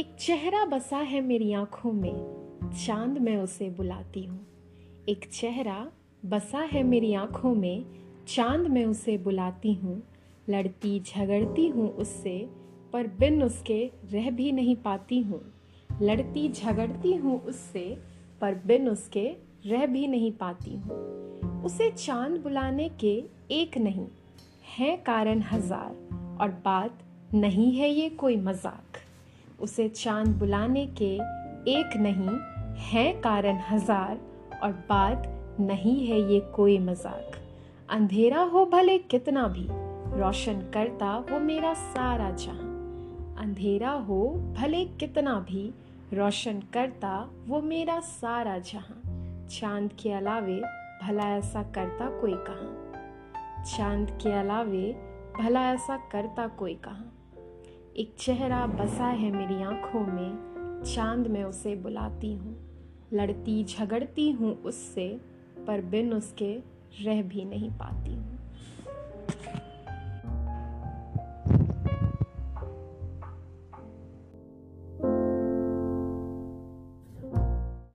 एक चेहरा बसा है मेरी आँखों में, चाँद मैं उसे बुलाती हूँ। एक चेहरा बसा है मेरी आँखों में, चाँद मैं उसे बुलाती हूँ। लड़ती झगड़ती हूँ उससे, पर बिन उसके रह भी नहीं पाती हूँ। लड़ती झगड़ती हूँ उससे, पर बिन उसके रह भी नहीं पाती हूँ। उसे चाँद बुलाने के एक नहीं, है कारण हज़ार, और बात नहीं है ये कोई मज़ाक। उसे चाँद बुलाने के एक नहीं, है कारण हज़ार, और बात नहीं है ये कोई मज़ाक। अंधेरा हो भले कितना भी, रोशन करता वो मेरा सारा जहाँ। अंधेरा हो भले कितना भी, रोशन करता वो मेरा सारा जहाँ। चाँद के अलावे भला ऐसा करता कोई कहाँ? चाँद के अलावे भला ऐसा करता कोई कहाँ? एक चेहरा बसा है मेरी आँखों में, चाँद में उसे बुलाती हूँ। लड़ती झगड़ती हूँ उससे, पर बिन उसके रह भी नहीं पाती हूँ।